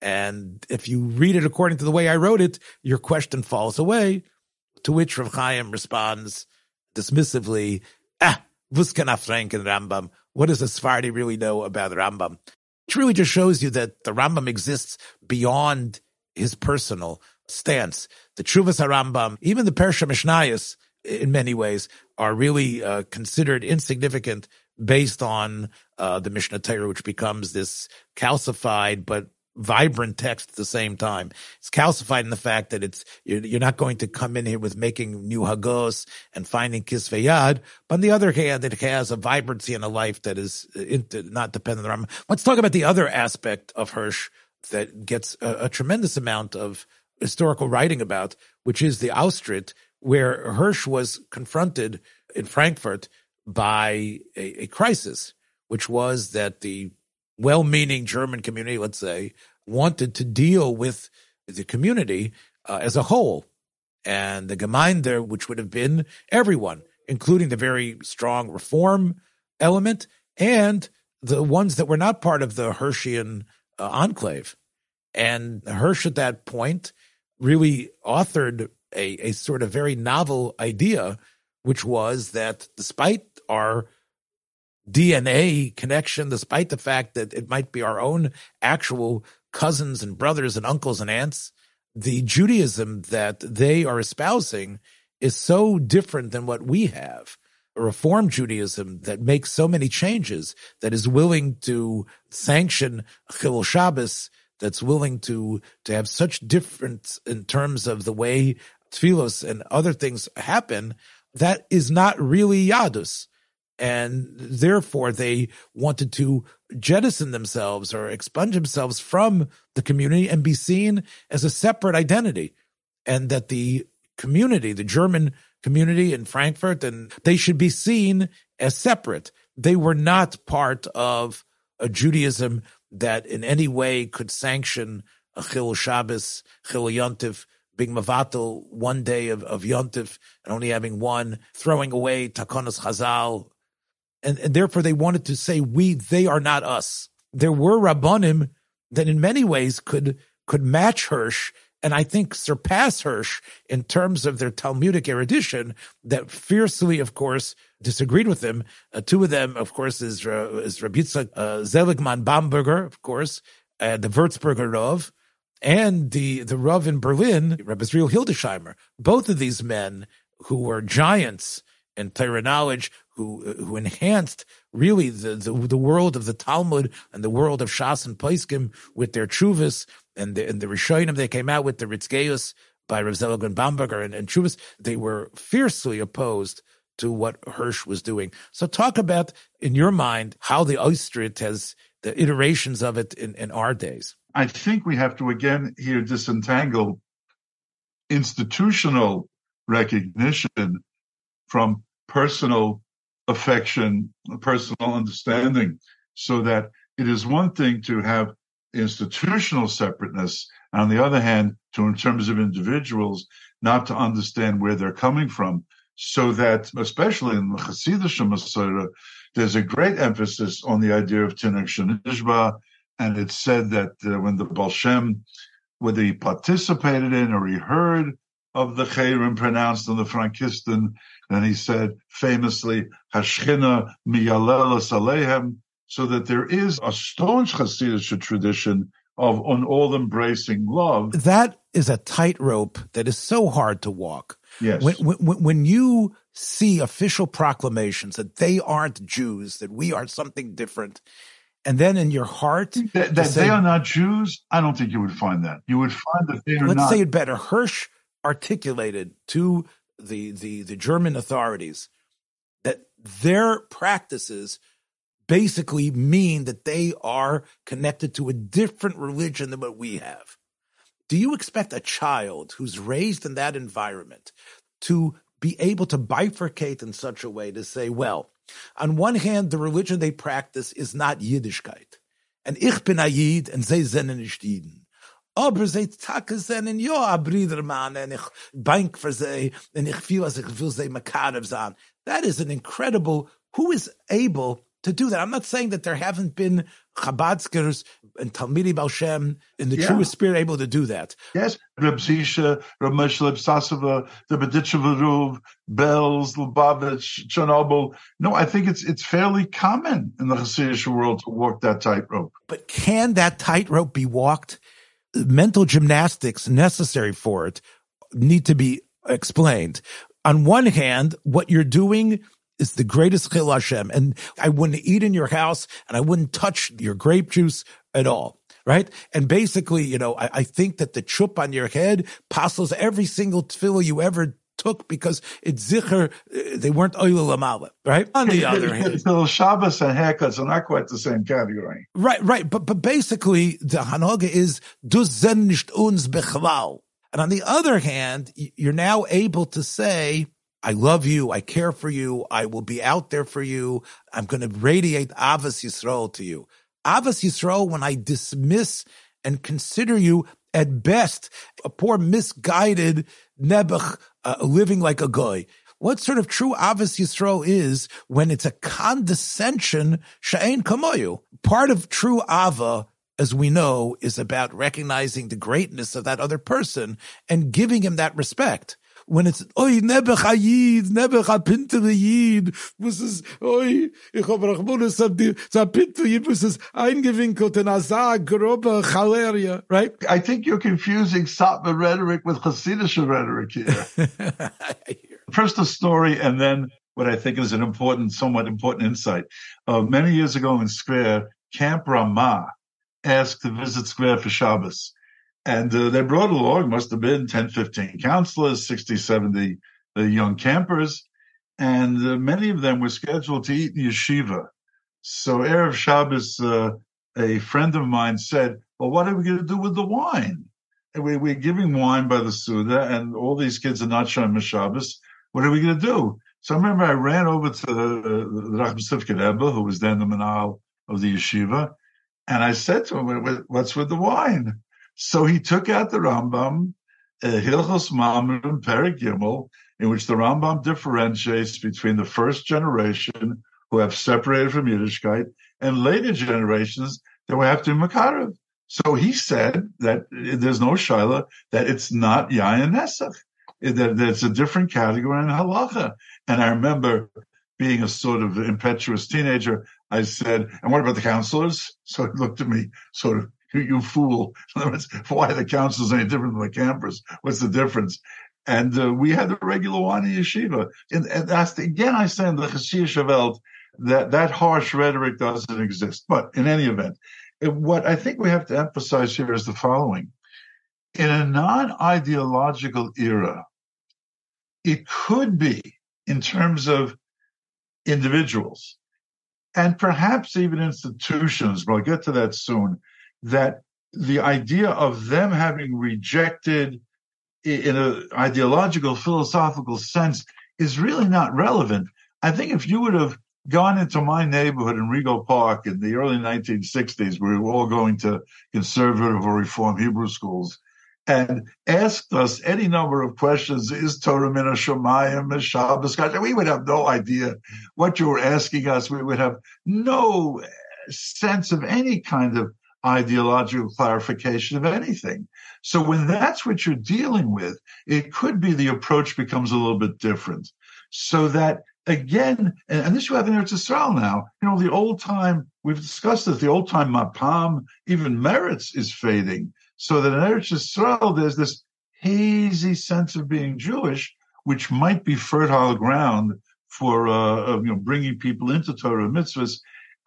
And if you read it according to the way I wrote it, your question falls away. To which Rav Chaim responds dismissively, ah, Vuskana Frank and Rambam. What does the Sephardi really know about Rambam? Really just shows you that the Rambam exists beyond his personal stance. The Chuvas Rambam, even the Parsha Mishnayos, in many ways, are really uh, considered insignificant based on uh, the Mishnah Torah, which becomes this calcified but vibrant text at the same time. It's calcified in the fact that it's you're, not going to come in here with making new hagos and finding kisveyad. But on the other hand, it has a vibrancy and a life that is uh, not dependent on. Let's talk about the other aspect of Hirsch that gets a, a tremendous amount of historical writing about, which is the Austritt, where Hirsch was confronted in Frankfurt by a, a crisis, which was that the well-meaning German community, let's say, wanted to deal with the community uh, as a whole. And the Gemeinde, which would have been everyone, including the very strong reform element and the ones that were not part of the Hirschian uh, enclave. And Hirsch at that point really authored a, a sort of very novel idea, which was that despite our DNA connection, despite the fact that it might be our own actual cousins and brothers and uncles and aunts, the Judaism that they are espousing is so different than what we have. A Reform Judaism that makes so many changes, that is willing to sanction Chilul Shabbos, that's willing to to have such difference in terms of the way tefillos and other things happen, that is not really Yadus and therefore they wanted to jettison themselves or expunge themselves from the community and be seen as a separate identity. And that the community the german community in frankfurt and they should be seen as separate. They were not part of a judaism that in any way could sanction a chil shabbos chil yontif being mavatal one day of, of yontif and only having one throwing away takonas chazal and, and therefore they wanted to say we they are not us. There were rabbanim that in many ways could could match Hirsch and I think surpass Hirsch in terms of their Talmudic erudition that fiercely, of course, disagreed with him. Uh, two of them, of course, is, uh, is Rabbi uh, Seligman Bamberger, of course, uh, the Würzburger Rav, and the, the Rav in Berlin, Rabbi Israel Hildesheimer. Both of these men who were giants in Torah knowledge, who uh, who enhanced really the, the, the world of the Talmud and the world of Shas and Paiskim with their Chuvas and the and the Rishonim they came out with the Ritzgeus by Rav Seligman Bamberger and, and. They were fiercely opposed to what Hirsch was doing. So talk about in your mind how the Austritt has the iterations of it in, in our days. I think we have to again here disentangle institutional recognition from personal affection, personal understanding, so that it is one thing to have institutional separateness, on the other hand, to in terms of individuals, not to understand where they're coming from, so that especially in the Hasidic Masorah, there's a great emphasis on the idea of Tinuk Shanishba, and it's said that uh, when the Baal Shem, whether he participated in or he heard of the Chayrim pronounced in the Frankistan, and he said famously, Hashchina miyalelas alehem, so that there is a staunch Hasidic tradition of an all-embracing love. That is a tightrope that is so hard to walk. Yes. When, when, when you see official proclamations that they aren't Jews, that we are something different, and then in your heart that, that say, they are not Jews, I don't think you would find that. You would find that they are let's not. Let's say it better. Hirsch articulated to the, the, the German authorities that their practices basically mean that they are connected to a different religion than what we have. Do you expect a child who's raised in that environment to be able to bifurcate in such a way to say, well, on one hand, the religion they practice is not Yiddishkeit. And ich bin a and sie sind nicht Yidden. Aber seinen ja a brider man ich bank für sie und ich feel as ich will sie makadev zan that is an incredible who is able to do that? I'm not saying that there haven't been chabadskers and talmidi balshem in the yeah. truest spirit able to do that. Yes reb zisha reb meshleb sasava the beditchevaruv bells lubavitch chernobyl. No i think it's it's fairly common in the hasidic world to walk that tightrope. But can that tightrope be walked mental gymnastics necessary for it need to be explained. On one hand, what you're doing is the greatest chil Hashem, and I wouldn't eat in your house, and I wouldn't touch your grape juice at all. Right. And basically, you know, I, I think that the chup on your head passes every single tefillah you ever took because it's zikr, uh, they weren't oil lamala, right? On the other hand. So Shabbos and haircuts are not quite the same category. Right, right. But, but basically, the Hanoga is, du nicht uns bechlal. And on the other hand, you're now able to say, I love you. I care for you. I will be out there for you. I'm going to radiate Avos Yisrael to you. Avas Yisrael when I dismiss and consider you at best a poor misguided Nebuch uh, living like a guy. What sort of true Avas Yisrael is when it's a condescension sha'ain kamoyu. Part of true Ava as we know, is about recognizing the greatness of that other person and giving him that respect when it's oi nebech hayid nebech apinter yid was es oi ich hab rachmunus hab die sa pinter yid was es eingewinkelt in a sa grobe chaleria right I think you're confusing Satmar rhetoric with Hasidic rhetoric here. First a story and then what I think is an important, somewhat important insight. Uh, many years ago in Square, Camp Ramah asked to visit Square for Shabbos. And uh, they brought along, must have been 10, 15 counselors, 60, 70 uh, young campers. And uh, many of them were scheduled to eat in yeshiva. So Erev Shabbos, uh, a friend of mine said, well, what are we going to do with the wine? And we, we're giving wine by the Suda and all these kids are not showing Shabbos. What are we going to do? So I remember I ran over to the, Sivkid Rebbe, who was then the Manal of the yeshiva. And I said to him, what's with the wine? So he took out the Rambam, uh, Hilchos Mamrim Perik Gimel, in which the Rambam differentiates between the first generation who have separated from Yiddishkeit and later generations that have to Makarev. So he said that there's no shaila that it's not Yayin Nesach, that, that it's a different category in halacha. And I remember being a sort of impetuous teenager, I said, and what about the counselors? So he looked at me sort of you, you fool. In other words, why the council's any different than the campers? What's the difference? And uh, we had the regular Wani yeshiva. And, and that's the, again, I say in the Chassidische Welt that that harsh rhetoric doesn't exist. But in any event, what I think we have to emphasize here is the following. In a non-ideological era, it could be in terms of individuals and perhaps even institutions, but I'll get to that soon, that the idea of them having rejected in an ideological, philosophical sense is really not relevant. I think if you would have gone into my neighborhood in Rego Park in the early 1960s, we were all going to conservative or reform Hebrew schools, and asked us any number of questions, is Torah Mina Shemayim, is Shabbos, we would have no idea what you were asking us. We would have no sense of any kind of ideological clarification of anything. So when that's what you're dealing with, it could be the approach becomes a little bit different. So that again, and, and this you have in Eretz Israel now, you know, the old time, we've discussed this, the old time mapam, even Meretz is fading. So that in Eretz Israel, there's this hazy sense of being Jewish, which might be fertile ground for, uh, you know, bringing people into Torah mitzvahs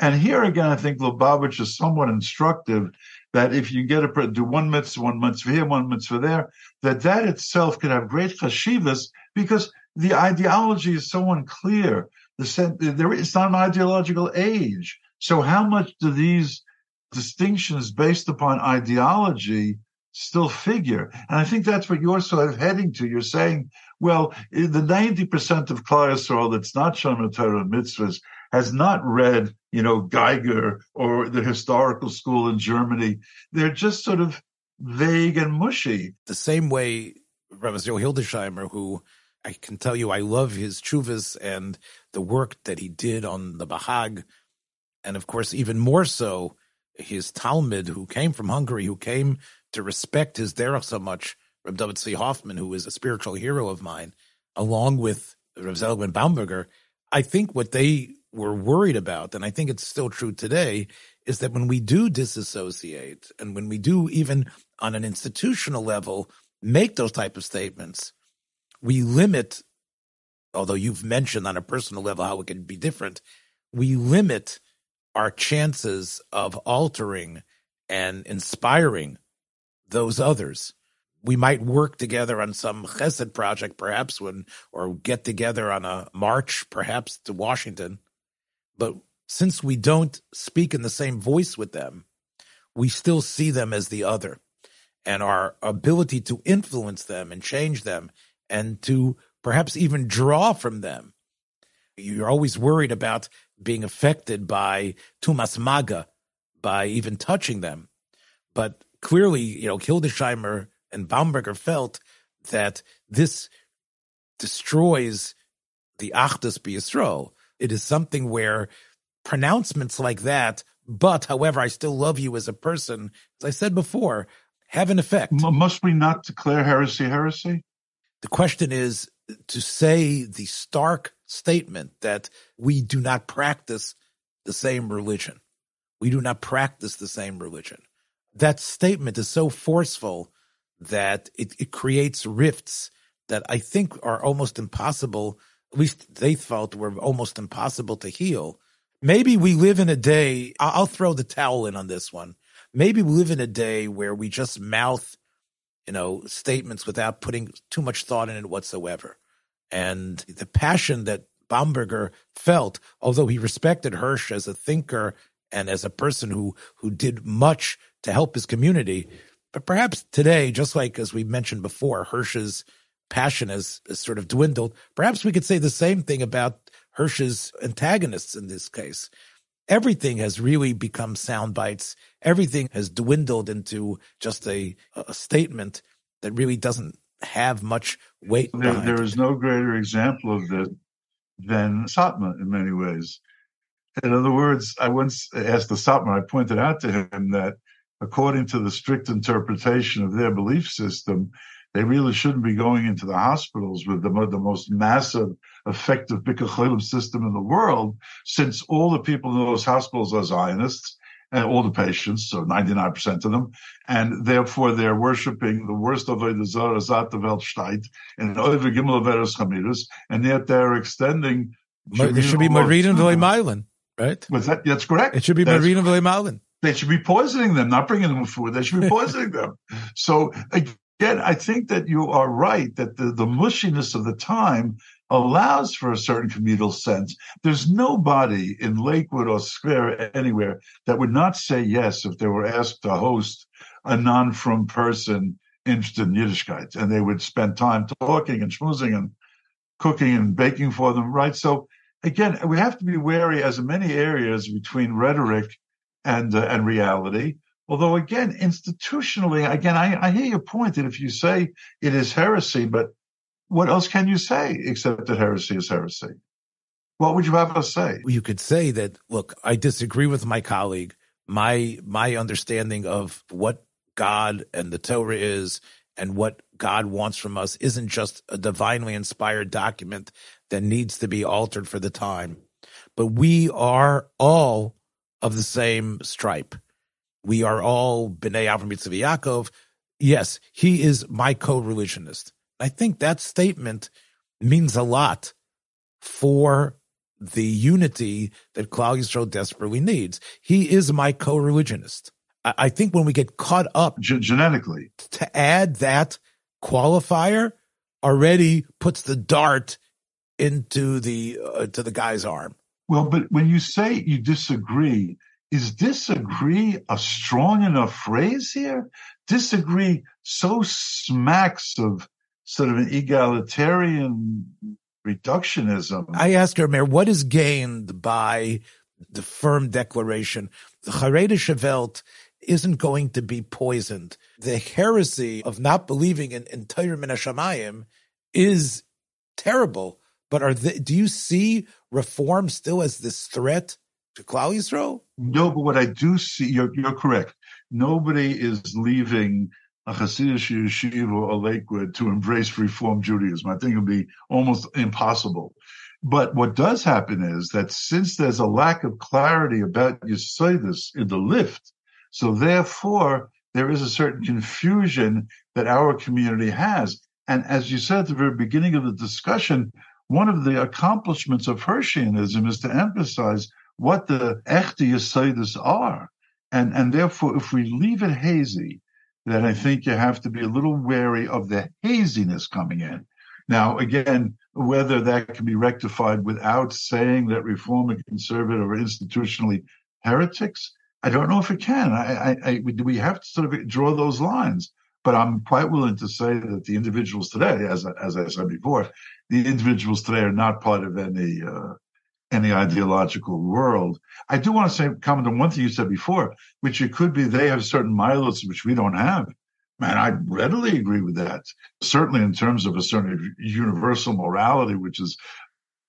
and here again, I think Lubavitch is somewhat instructive that if you get a do one mitzvah, one mitzvah here, one mitzvah there, that that itself can have great chashivas because the ideology is so unclear. The there is not an ideological age. So how much do these distinctions based upon ideology still figure? And I think that's what you're sort of heading to. You're saying, well, the 90% of Yisrael that's not Shema Torah mitzvahs has not read, you know, Geiger or the historical school in Germany. They're just sort of vague and mushy. The same way Rabbi Hildesheimer, who I can tell you I love his chuvas and the work that he did on the Bahag, and of course, even more so, his Talmud, who came from Hungary, who came to respect his derech so much, Reb David C. Hoffman, who is a spiritual hero of mine, along with Reb Zalman Bamberger. I think what they were worried about, and I think it's still true today, is that when we do disassociate and when we do even on an institutional level make those type of statements, we limit, although you've mentioned on a personal level how it can be different, we limit our chances of altering and inspiring those others. We might work together on some chesed project, perhaps when, or get together on a march, perhaps to Washington but since we don't speak in the same voice with them, we still see them as the other. And our ability to influence them and change them and to perhaps even draw from them. You're always worried about being affected by Tumas Maga, by even touching them. But clearly, you know, Hildesheimer and Bamberger felt that this destroys the Achdus B'Yisrael. It is something where pronouncements like that, but however, I still love you as a person, as I said before, have an effect. M- must we not declare heresy heresy? The question is to say the stark statement that we do not practice the same religion. We do not practice the same religion. That statement is so forceful that it, it creates rifts that I think are almost impossible. At least they felt were almost impossible to heal. Maybe we live in a day, I'll throw the towel in on this one. Maybe we live in a day where we just mouth, you know, statements without putting too much thought in it whatsoever. And the passion that Bamberger felt, although he respected Hirsch as a thinker and as a person who who did much to help his community, but perhaps today, just like as we mentioned before, Hirsch's passion has, has sort of dwindled. Perhaps we could say the same thing about Hirsch's antagonists in this case. Everything has really become sound bites. Everything has dwindled into just a, a statement that really doesn't have much weight. There, there is no greater example of that than Satmar in many ways. In other words, I once asked the Satmar, I pointed out to him that according to the strict interpretation of their belief system, they really shouldn't be going into the hospitals with the, the most massive, effective Bikkur system in the world, since all the people in those hospitals are Zionists and all the patients, so 99% of them, and therefore they're worshiping the worst of the Zat the Welt steht in over Gimel Veres Chamirus, and yet they're extending. There should be Marina V'Leimalin, right? Was that, that's correct. It should be Marina V'Leimalin. They should be poisoning them, not bringing them food. They should be poisoning them. So again, I think that you are right that the, the mushiness of the time allows for a certain communal sense. There's nobody in Lakewood or Square anywhere that would not say yes if they were asked to host a non-from person interested in Yiddishkeit, and they would spend time talking and schmoozing and cooking and baking for them, right? So again, we have to be wary, as in many areas, between rhetoric and uh, and reality. Although again, institutionally, again, I, I hear your point that if you say it is heresy, but what else can you say except that heresy is heresy? What would you have us say? You could say that, look, I disagree with my colleague. My my understanding of what God and the Torah is and what God wants from us isn't just a divinely inspired document that needs to be altered for the time. But we are all of the same stripe. We are all B'nai Avram Yitzchak Yaakov. Yes, he is my co-religionist. I think that statement means a lot for the unity that Klal Yisrael desperately needs. He is my co-religionist. I, I think when we get caught up G- genetically to add that qualifier already puts the dart into the uh, to the guy's arm. Well, but when you say you disagree, is disagree a strong enough phrase here? Disagree so smacks of sort of an egalitarian reductionism. I ask her, Meir, what is gained by the firm declaration? The Haredische Welt isn't going to be poisoned. The heresy of not believing in, in Torah Min is terrible. But are they, do you see reform still as this threat to Klal Yisrael? No, but what I do see, you're, you're correct. Nobody is leaving a Hasidic yeshiva or Lakewood to embrace Reform Judaism. I think it would be almost impossible. But what does happen is that since there's a lack of clarity about this in the lift, so therefore there is a certain confusion that our community has. And as you said at the very beginning of the discussion, one of the accomplishments of Hirschianism is to emphasize what the echte Yesodis are. And, and therefore, if we leave it hazy, then I think you have to be a little wary of the haziness coming in. Now, again, whether that can be rectified without saying that reform and conservative are institutionally heretics, I don't know if it can. I, I, I, we have to sort of draw those lines. But I'm quite willing to say that the individuals today, as as I said before, the individuals today are not part of any uh, any ideological world. I do want to say, comment on one thing you said before, which it could be they have certain mileage which we don't have. Man, I readily agree with that. Certainly in terms of a certain universal morality, which is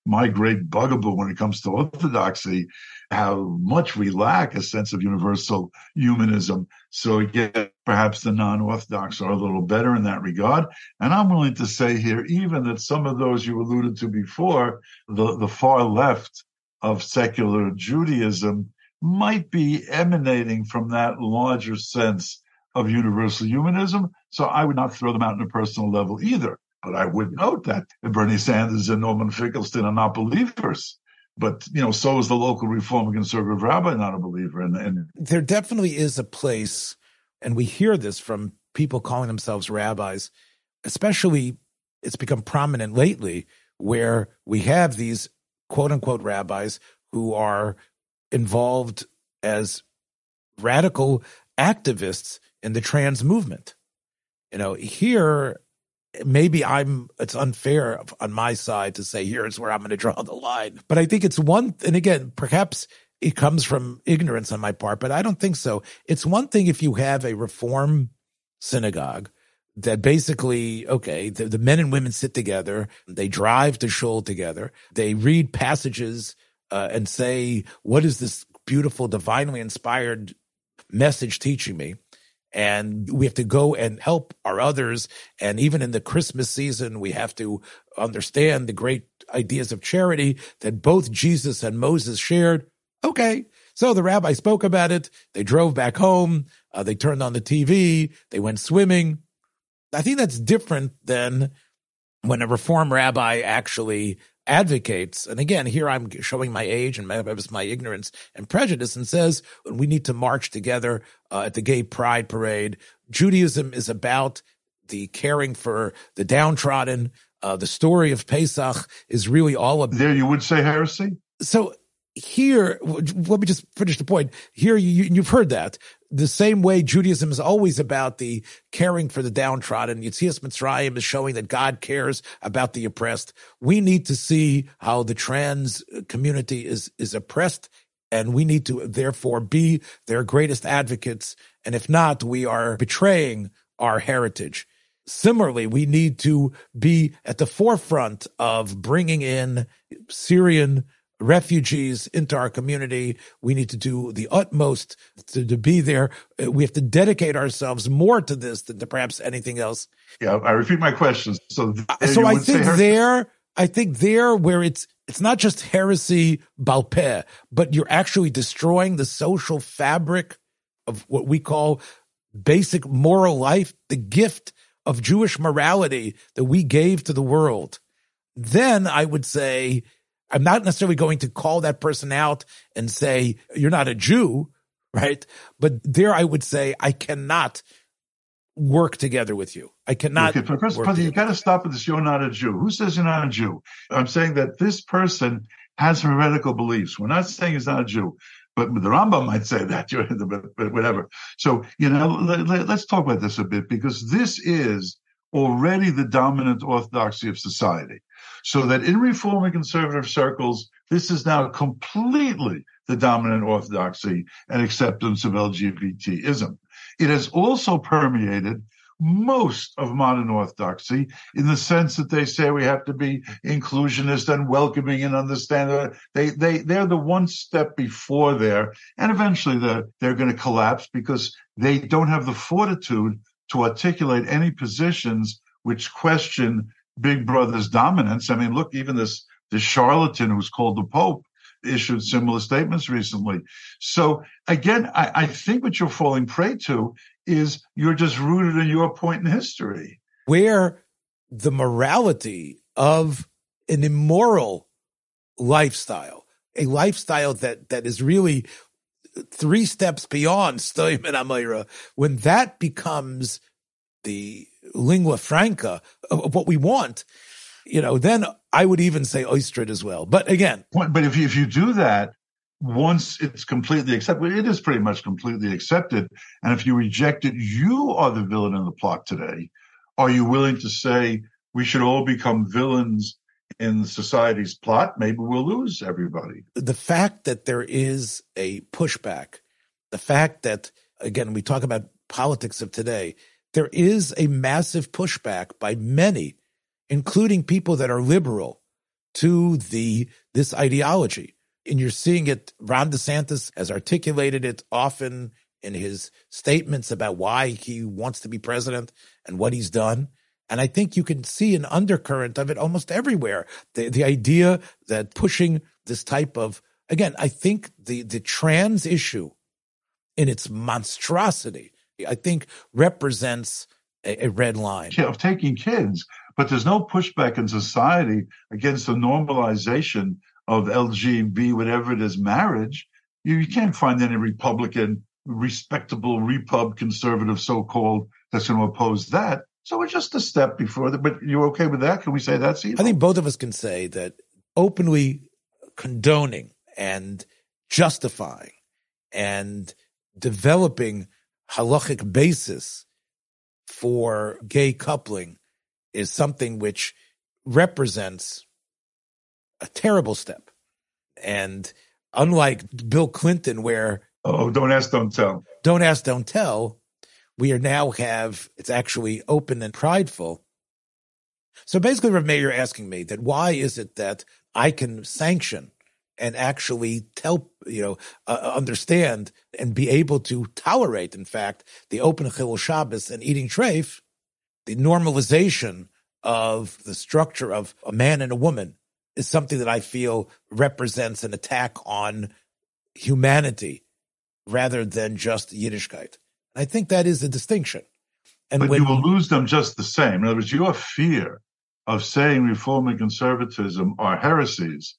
my great bugaboo when it comes to orthodoxy, how much we lack a sense of universal humanism. So again, perhaps the non-orthodox are a little better in that regard. And I'm willing to say here, even that some of those you alluded to before, the, the far left of secular Judaism might be emanating from that larger sense of universal humanism. So I would not throw them out on a personal level either. But I would note that Bernie Sanders and Norman Finkelstein are not believers. But you know, so is the local Reform Conservative rabbi not a believer. And, and there definitely is a place, and we hear this from people calling themselves rabbis, especially it's become prominent lately, where we have these quote unquote rabbis who are involved as radical activists in the trans movement. You know, here maybe I'm it's unfair on my side to say here's where I'm going to draw the line. But I think it's one and again, perhaps it comes from ignorance on my part, but I don't think so. It's one thing if you have a reform synagogue that basically, okay, the, the men and women sit together, they drive to shul together, they read passages uh, and say, what is this beautiful, divinely inspired message teaching me? And we have to go and help our others. And even in the Christmas season, we have to understand the great ideas of charity that both Jesus and Moses shared. Okay. So the rabbi spoke about it. They drove back home. Uh, they turned on the TV. They went swimming. I think that's different than when a reform rabbi actually advocates, and again, here I'm showing my age and my, my ignorance and prejudice, and says we need to march together uh, at the gay pride parade. Judaism is about the caring for the downtrodden. Uh, the story of Pesach is really all about. There, you would say heresy. So here, let me just finish the point. Here, you, you've heard that the same way Judaism is always about the caring for the downtrodden. Yetzias Mitzrayim is showing that God cares about the oppressed. We need to see how the trans community is, is oppressed and we need to therefore be their greatest advocates. And if not, we are betraying our heritage. Similarly, we need to be at the forefront of bringing in Syrian refugees into our community. We need to do the utmost to, to be there. Uh, we have to dedicate ourselves more to this than to perhaps anything else. Yeah, I repeat my question. So, uh, so I think there, I think there where it's it's not just heresy balpeh, but you're actually destroying the social fabric of what we call basic moral life, the gift of Jewish morality that we gave to the world. Then I would say I'm not necessarily going to call that person out and say, you're not a Jew, right? But there I would say, I cannot work together with you. I cannot. Okay, first, first you got to stop with this. You're not a Jew. Who says you're not a Jew? I'm saying that this person has heretical beliefs. We're not saying he's not a Jew, but the Rambam might say that, but whatever. So, you know, let, us talk about this a bit because this is already the dominant orthodoxy of society. So that in reform and conservative circles, this is now completely the dominant orthodoxy and acceptance of LGBTism. It has also permeated most of modern orthodoxy in the sense that they say we have to be inclusionist and welcoming and understand they they they're the one step before there and eventually they're they're going to collapse because they don't have the fortitude to articulate any positions which question Big Brother's dominance. I mean, look, even this this charlatan who's called the Pope issued similar statements recently. So again, I, I think what you're falling prey to is you're just rooted in your point in history. Where the morality of an immoral lifestyle, a lifestyle that that is really three steps beyond Stoim Amira, when that becomes the lingua franca of, what we want, you know, then I would even say Austritt as well. But again, but if you, if you do that, once it's completely accepted, it is pretty much completely accepted. And if you reject it, you are the villain in the plot today. Are you willing to say we should all become villains in society's plot, maybe we'll lose everybody. The fact that there is a pushback, the fact that, again, we talk about politics of today, there is a massive pushback by many, including people that are liberal, to the this ideology. And you're seeing it, Ron DeSantis has articulated it often in his statements about why he wants to be president and what he's done. And I think you can see an undercurrent of it almost everywhere. The, the idea that pushing this type of, again, I think the, the trans issue in its monstrosity, I think represents a, a red line. Of taking kids, but there's no pushback in society against the normalization of LGB, whatever it is, marriage. You, you can't find any Republican, respectable repub conservative so-called that's going to oppose that. So we're just a step before that. But you're okay with that? Can we say that's evil? I think both of us can say that openly condoning and justifying and developing halachic basis for gay coupling is something which represents a terrible step. And unlike Bill Clinton, where oh, don't ask, don't tell, don't ask, don't tell, we are now have it's actually open and prideful. So basically, Rav Meir, you're asking me that why is it that I can sanction and actually tell you know uh, uh understand and be able to tolerate, in fact, the open chilul Shabbos and eating treif, the normalization of the structure of a man and a woman is something that I feel represents an attack on humanity rather than just Yiddishkeit. I think that is a distinction. And but when, you will lose them just the same. In other words, your fear of saying reform and conservatism are heresies,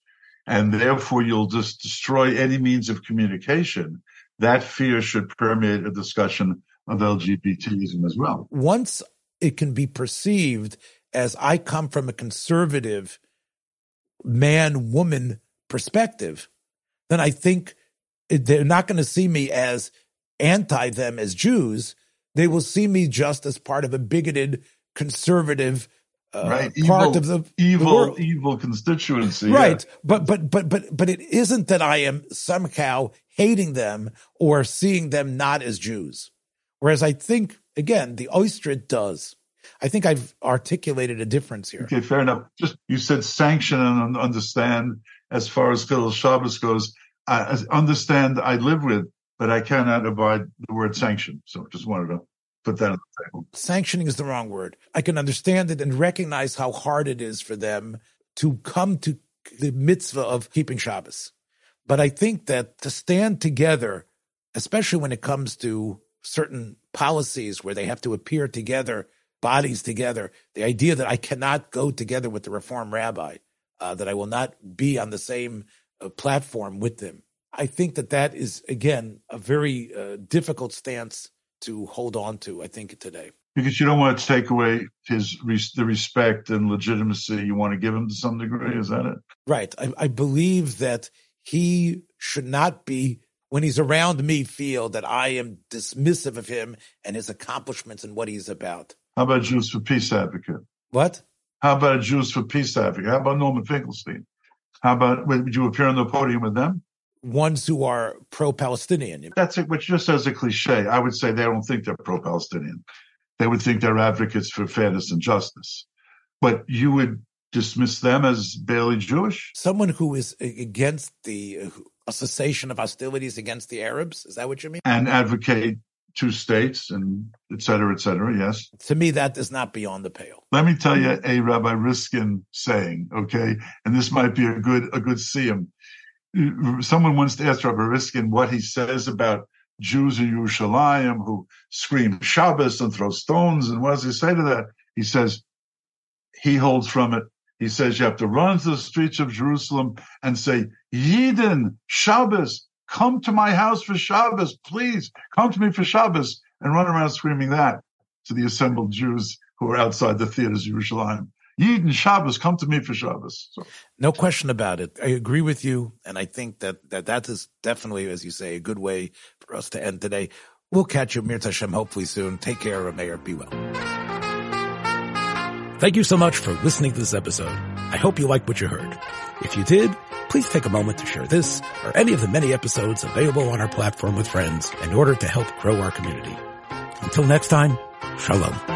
and therefore you'll just destroy any means of communication. That fear should permeate a discussion of LGBTism as well. Once it can be perceived as I come from a conservative man woman perspective, then I think they're not going to see me as anti them as Jews. They will see me just as part of a bigoted conservative uh, right. part of the evil, the evil constituency. Right. Yeah. But, but, but, but, but it isn't that I am somehow hating them or seeing them not as Jews. Whereas I think, again, the Austritt does. I think I've articulated a difference here. Okay, fair enough. Just you said sanction and understand as far as Chilul Shabbos goes. I understand I live with, but I cannot abide the word sanction. So just wanted to put that on the table. Sanctioning is the wrong word. I can understand it and recognize how hard it is for them to come to the mitzvah of keeping Shabbos. But I think that to stand together, especially when it comes to certain policies where they have to appear together, bodies together, the idea that I cannot go together with the Reform rabbi, uh, that I will not be on the same uh, platform with them. I think that that is, again, a very uh, difficult stance to hold on to, I think, today. Because you don't want to take away his the respect and legitimacy you want to give him to some degree. Is that it? Right. I, I believe that he should not be when he's around me feel that I am dismissive of him and his accomplishments and what he's about. How about Jews for Peace advocate? What? How about Jews for Peace advocate? How about Norman Finkelstein? How about would you appear on the podium with them? Ones who are pro-Palestinian. That's it. Which just as a cliche, I would say they don't think they're pro-Palestinian. They would think they're advocates for fairness and justice. But you would dismiss them as barely Jewish? Someone who is against the a cessation of hostilities against the Arabs. Is that what you mean? And advocate two states and et cetera, et cetera. Yes. To me, that is not beyond the pale. Let me tell you a Rabbi Riskin saying, okay, and this might be a good, a good siyum. Someone wants to ask Rabbi Riskin what he says about Jews in Yerushalayim who scream Shabbos and throw stones. And what does he say to that? He says, he holds from it he says you have to run into the streets of Jerusalem and say, Yidden, Shabbos, come to my house for Shabbos, please, come to me for Shabbos, and run around screaming that to the assembled Jews who are outside the theaters of Jerusalem. Yidden, Shabbos, come to me for Shabbos. So. No question about it. I agree with you, and I think that, that that is definitely, as you say, a good way for us to end today. We'll catch you, Mir Tashem, hopefully soon. Take care, Meir. Be well. Thank you so much for listening to this episode. I hope you liked what you heard. If you did, please take a moment to share this or any of the many episodes available on our platform with friends in order to help grow our community. Until next time, shalom.